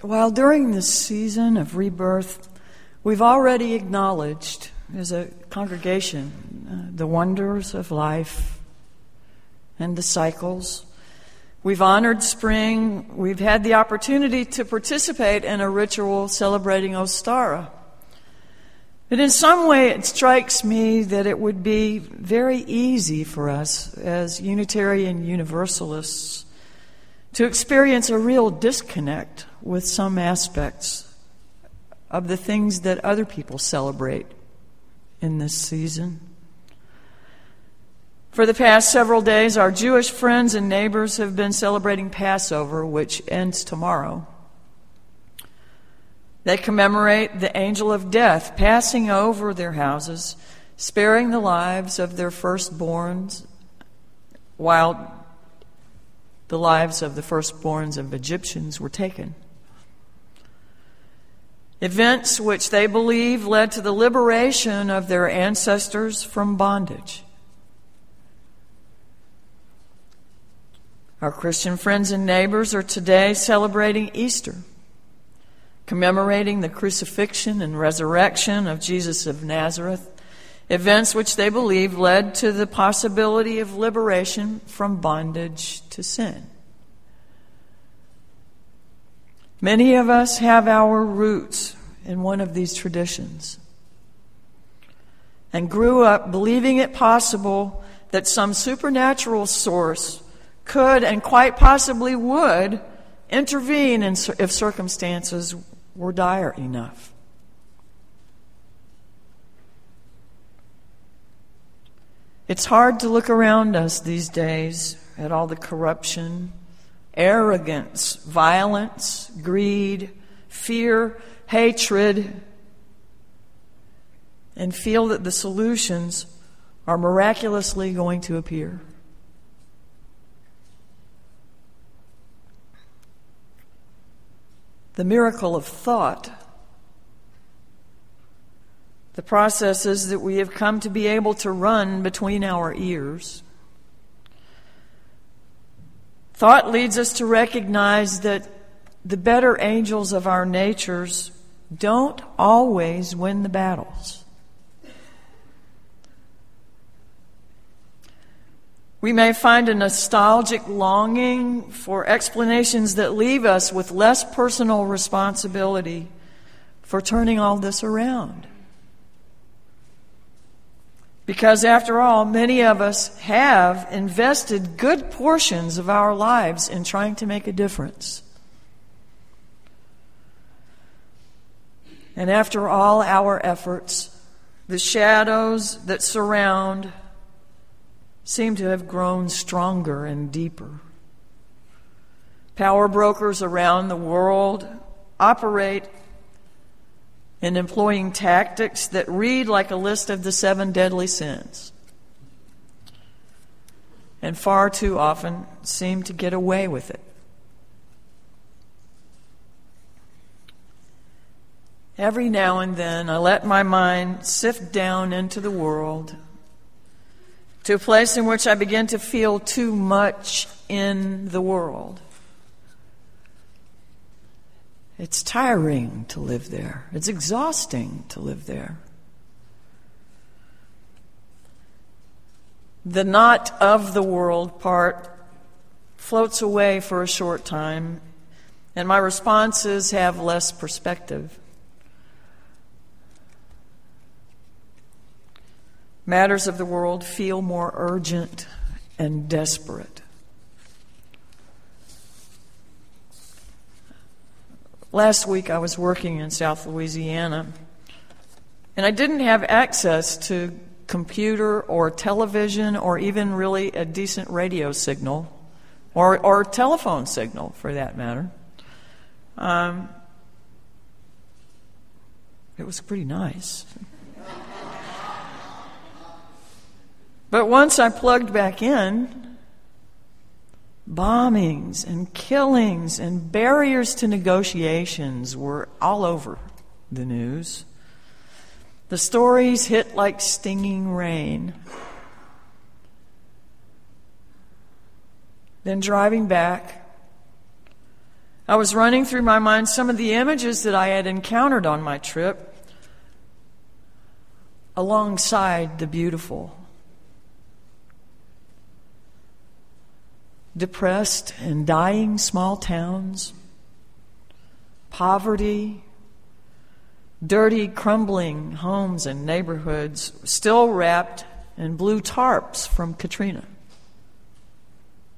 While during this season of rebirth, we've already acknowledged as a congregation uh, the wonders of life and the cycles. We've honored spring. We've had the opportunity to participate in a ritual celebrating Ostara. But in some way, it strikes me that it would be very easy for us as Unitarian Universalists to experience a real disconnect with some aspects of the things that other people celebrate in this season. For the past several days, our Jewish friends and neighbors have been celebrating Passover, which ends tomorrow. They commemorate the angel of death passing over their houses, sparing the lives of their firstborns, while the lives of the firstborns of Egyptians were taken. Events which they believe led to the liberation of their ancestors from bondage. Our Christian friends and neighbors are today celebrating Easter, commemorating the crucifixion and resurrection of Jesus of Nazareth, events which they believe led to the possibility of liberation from bondage to sin. Many of us have our roots in one of these traditions and grew up believing it possible that some supernatural source could and quite possibly would intervene if circumstances were dire enough. It's hard to look around us these days at all the corruption arrogance, violence, greed, fear, hatred, and feel that the solutions are miraculously going to appear. The miracle of thought, the processes that we have come to be able to run between our ears Thought leads us to recognize that the better angels of our natures don't always win the battles. We may find a nostalgic longing for explanations that leave us with less personal responsibility for turning all this around. Because after all, many of us have invested good portions of our lives in trying to make a difference. And after all our efforts, the shadows that surround seem to have grown stronger and deeper. Power brokers around the world operate in employing tactics that read like a list of the seven deadly sins and far too often seem to get away with it. Every now and then, I let my mind sift down into the world to a place in which I begin to feel too much in the world. It's tiring to live there, it's exhausting to live there. The not of the world part floats away for a short time, and my responses have less perspective. Matters of the world feel more urgent and desperate. Last week I was working in South Louisiana, and I didn't have access to computer or television or even really a decent radio signal or, or telephone signal for that matter. Um, it was pretty nice. but once I plugged back in, bombings and killings and barriers to negotiations were all over the news. The stories hit like stinging rain. Then driving back, I was running through my mind some of the images that I had encountered on my trip alongside the beautiful. Depressed and dying small towns, poverty, dirty, crumbling homes and neighborhoods still wrapped in blue tarps from Katrina.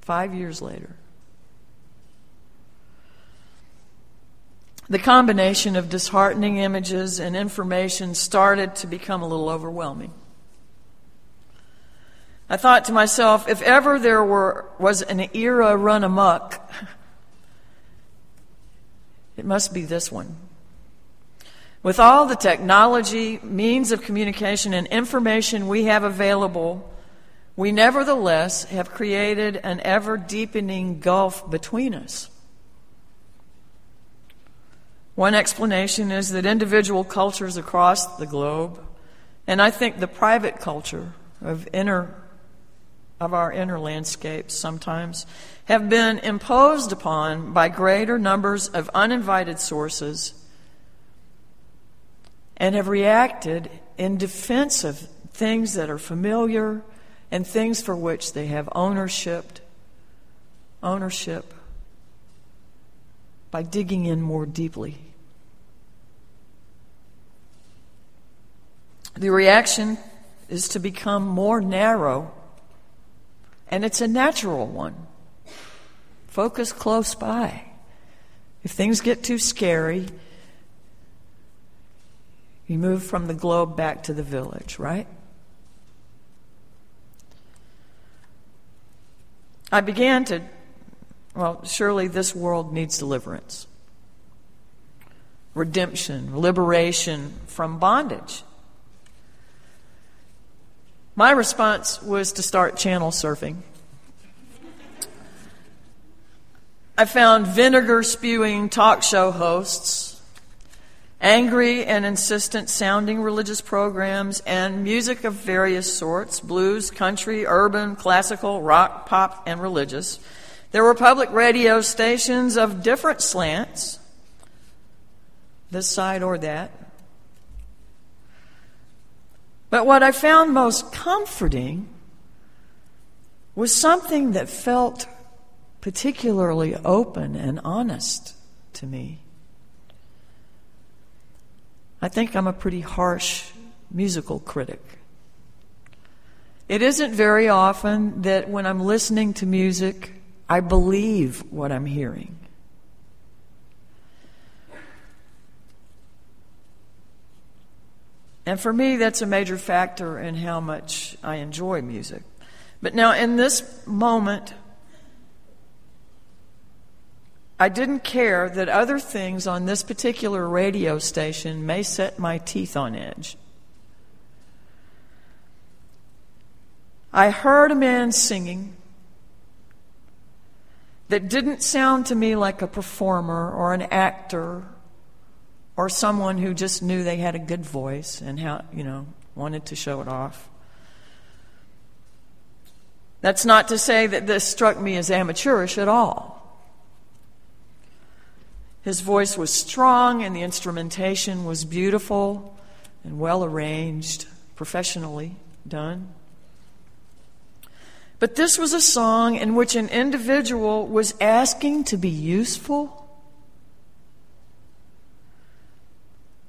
Five years later. The combination of disheartening images and information started to become a little overwhelming. I thought to myself, if ever there were, was an era run amok, it must be this one. With all the technology, means of communication, and information we have available, we nevertheless have created an ever deepening gulf between us. One explanation is that individual cultures across the globe, and I think the private culture of inner of our inner landscapes sometimes have been imposed upon by greater numbers of uninvited sources and have reacted in defense of things that are familiar and things for which they have ownership ownership by digging in more deeply. The reaction is to become more narrow, and it's a natural one. Focus close by. If things get too scary, you move from the globe back to the village, right? I began to, well, surely this world needs deliverance, redemption, liberation from bondage. My response was to start channel surfing. I found vinegar spewing talk show hosts, angry and insistent sounding religious programs, and music of various sorts blues, country, urban, classical, rock, pop, and religious. There were public radio stations of different slants, this side or that. But what I found most comforting was something that felt particularly open and honest to me. I think I'm a pretty harsh musical critic. It isn't very often that when I'm listening to music, I believe what I'm hearing. And for me, that's a major factor in how much I enjoy music. But now, in this moment, I didn't care that other things on this particular radio station may set my teeth on edge. I heard a man singing that didn't sound to me like a performer or an actor or someone who just knew they had a good voice and how, you know, wanted to show it off. That's not to say that this struck me as amateurish at all. His voice was strong and the instrumentation was beautiful and well arranged, professionally done. But this was a song in which an individual was asking to be useful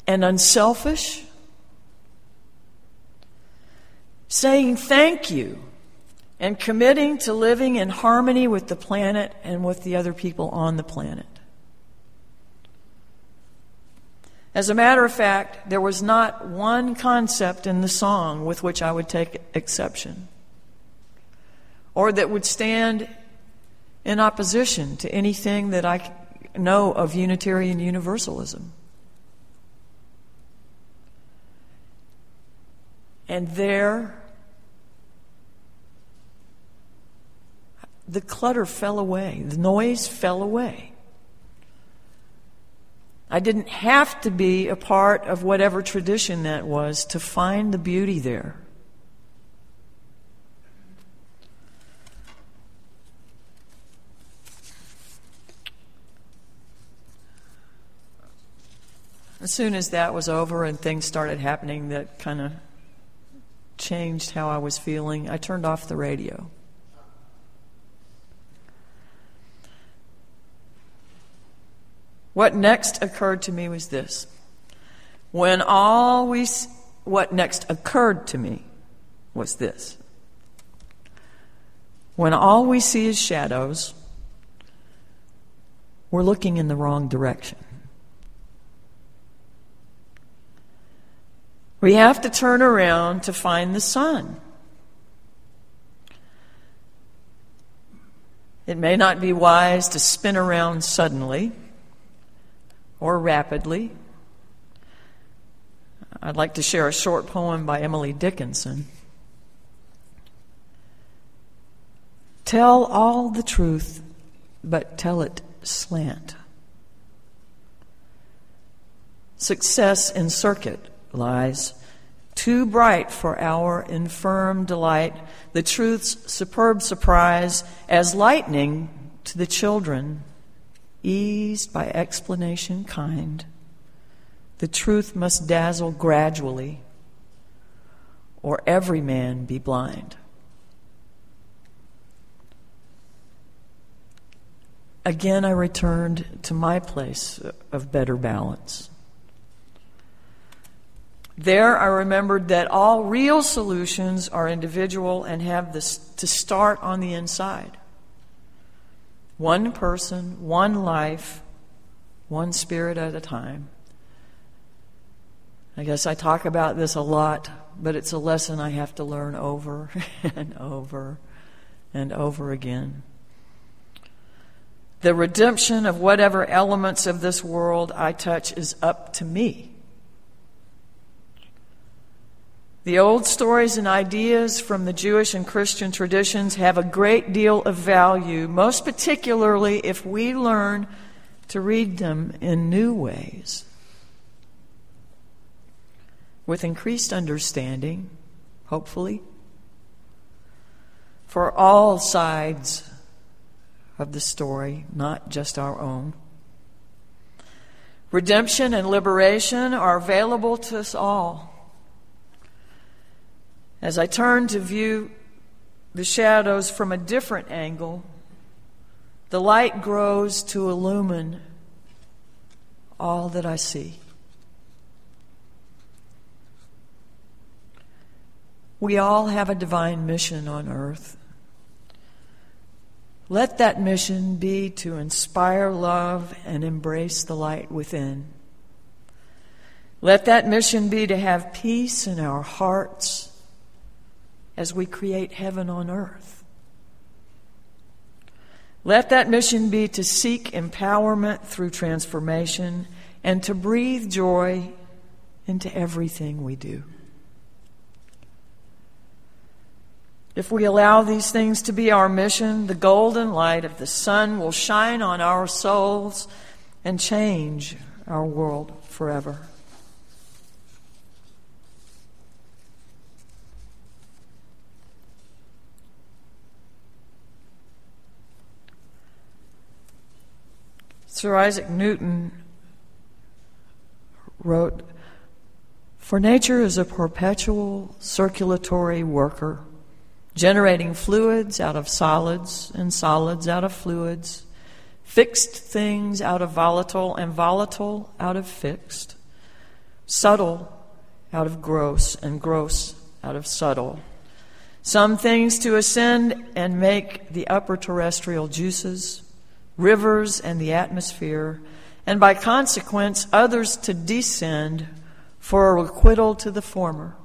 and unselfish, saying thank you, and committing to living in harmony with the planet and with the other people on the planet. As a matter of fact, there was not one concept in the song with which I would take exception or that would stand in opposition to anything that I know of Unitarian Universalism. And there, the clutter fell away, the noise fell away. I didn't have to be a part of whatever tradition that was to find the beauty there. as soon as that was over and things started happening that kind of changed how I was feeling, I turned off the radio. What next occurred to me was this. When all we, what next occurred to me was this. When all we see is shadows, we're looking in the wrong direction. We have to turn around to find the sun. It may not be wise to spin around suddenly or rapidly. I'd like to share a short poem by Emily Dickinson. Tell all the truth, but tell it slant. Success in circuit lies too bright for our infirm delight, the truth's superb surprise, as lightning to the children, eased by explanation kind. The truth must dazzle gradually, or every man be blind. Again, I returned to my place of better balance. There, I remembered that all real solutions are individual and have this to start on the inside. One person, one life, one spirit at a time. I guess I talk about this a lot, but it's a lesson I have to learn over and over and over again. The redemption of whatever elements of this world I touch is up to me. The old stories and ideas from the Jewish and Christian traditions have a great deal of value, most particularly if we learn to read them in new ways. With increased understanding, hopefully, for all sides of the story, not just our own. Redemption and liberation are available to us all. As I turn to view the shadows from a different angle, the light grows to illumine all that I see. We all have a divine mission on earth. Let that mission be to inspire love and embrace the light within. Let that mission be to have peace in our hearts as we create heaven on earth. Let that mission be to seek empowerment through transformation and to breathe joy into everything we do. If we allow these things to be our mission, the golden light of the sun will shine on our souls and change our world forever. Sir Isaac Newton wrote For nature is a perpetual circulatory worker, generating fluids out of solids and solids out of fluids, fixed things out of volatile and volatile out of fixed, subtle out of gross and gross out of subtle. Some things to ascend and make the upper terrestrial juices rivers, and the atmosphere, and by consequence, others to descend for a requital to the former.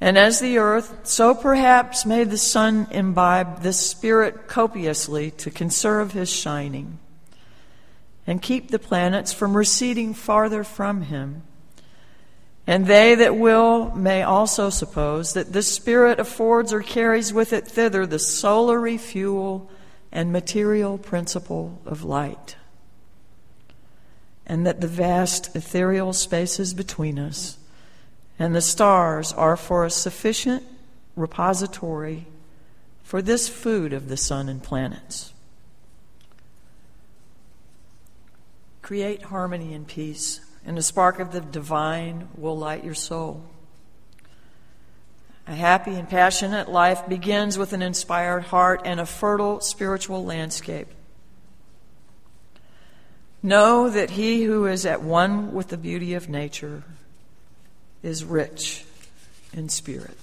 And as the earth, so perhaps may the sun imbibe this spirit copiously to conserve his shining and keep the planets from receding farther from him. And they that will may also suppose that this spirit affords or carries with it thither the solar fuel and material principle of light, and that the vast ethereal spaces between us and the stars are for a sufficient repository for this food of the sun and planets. Create harmony and peace, and a spark of the divine will light your soul. A happy and passionate life begins with an inspired heart and a fertile spiritual landscape. Know that he who is at one with the beauty of nature is rich in spirit.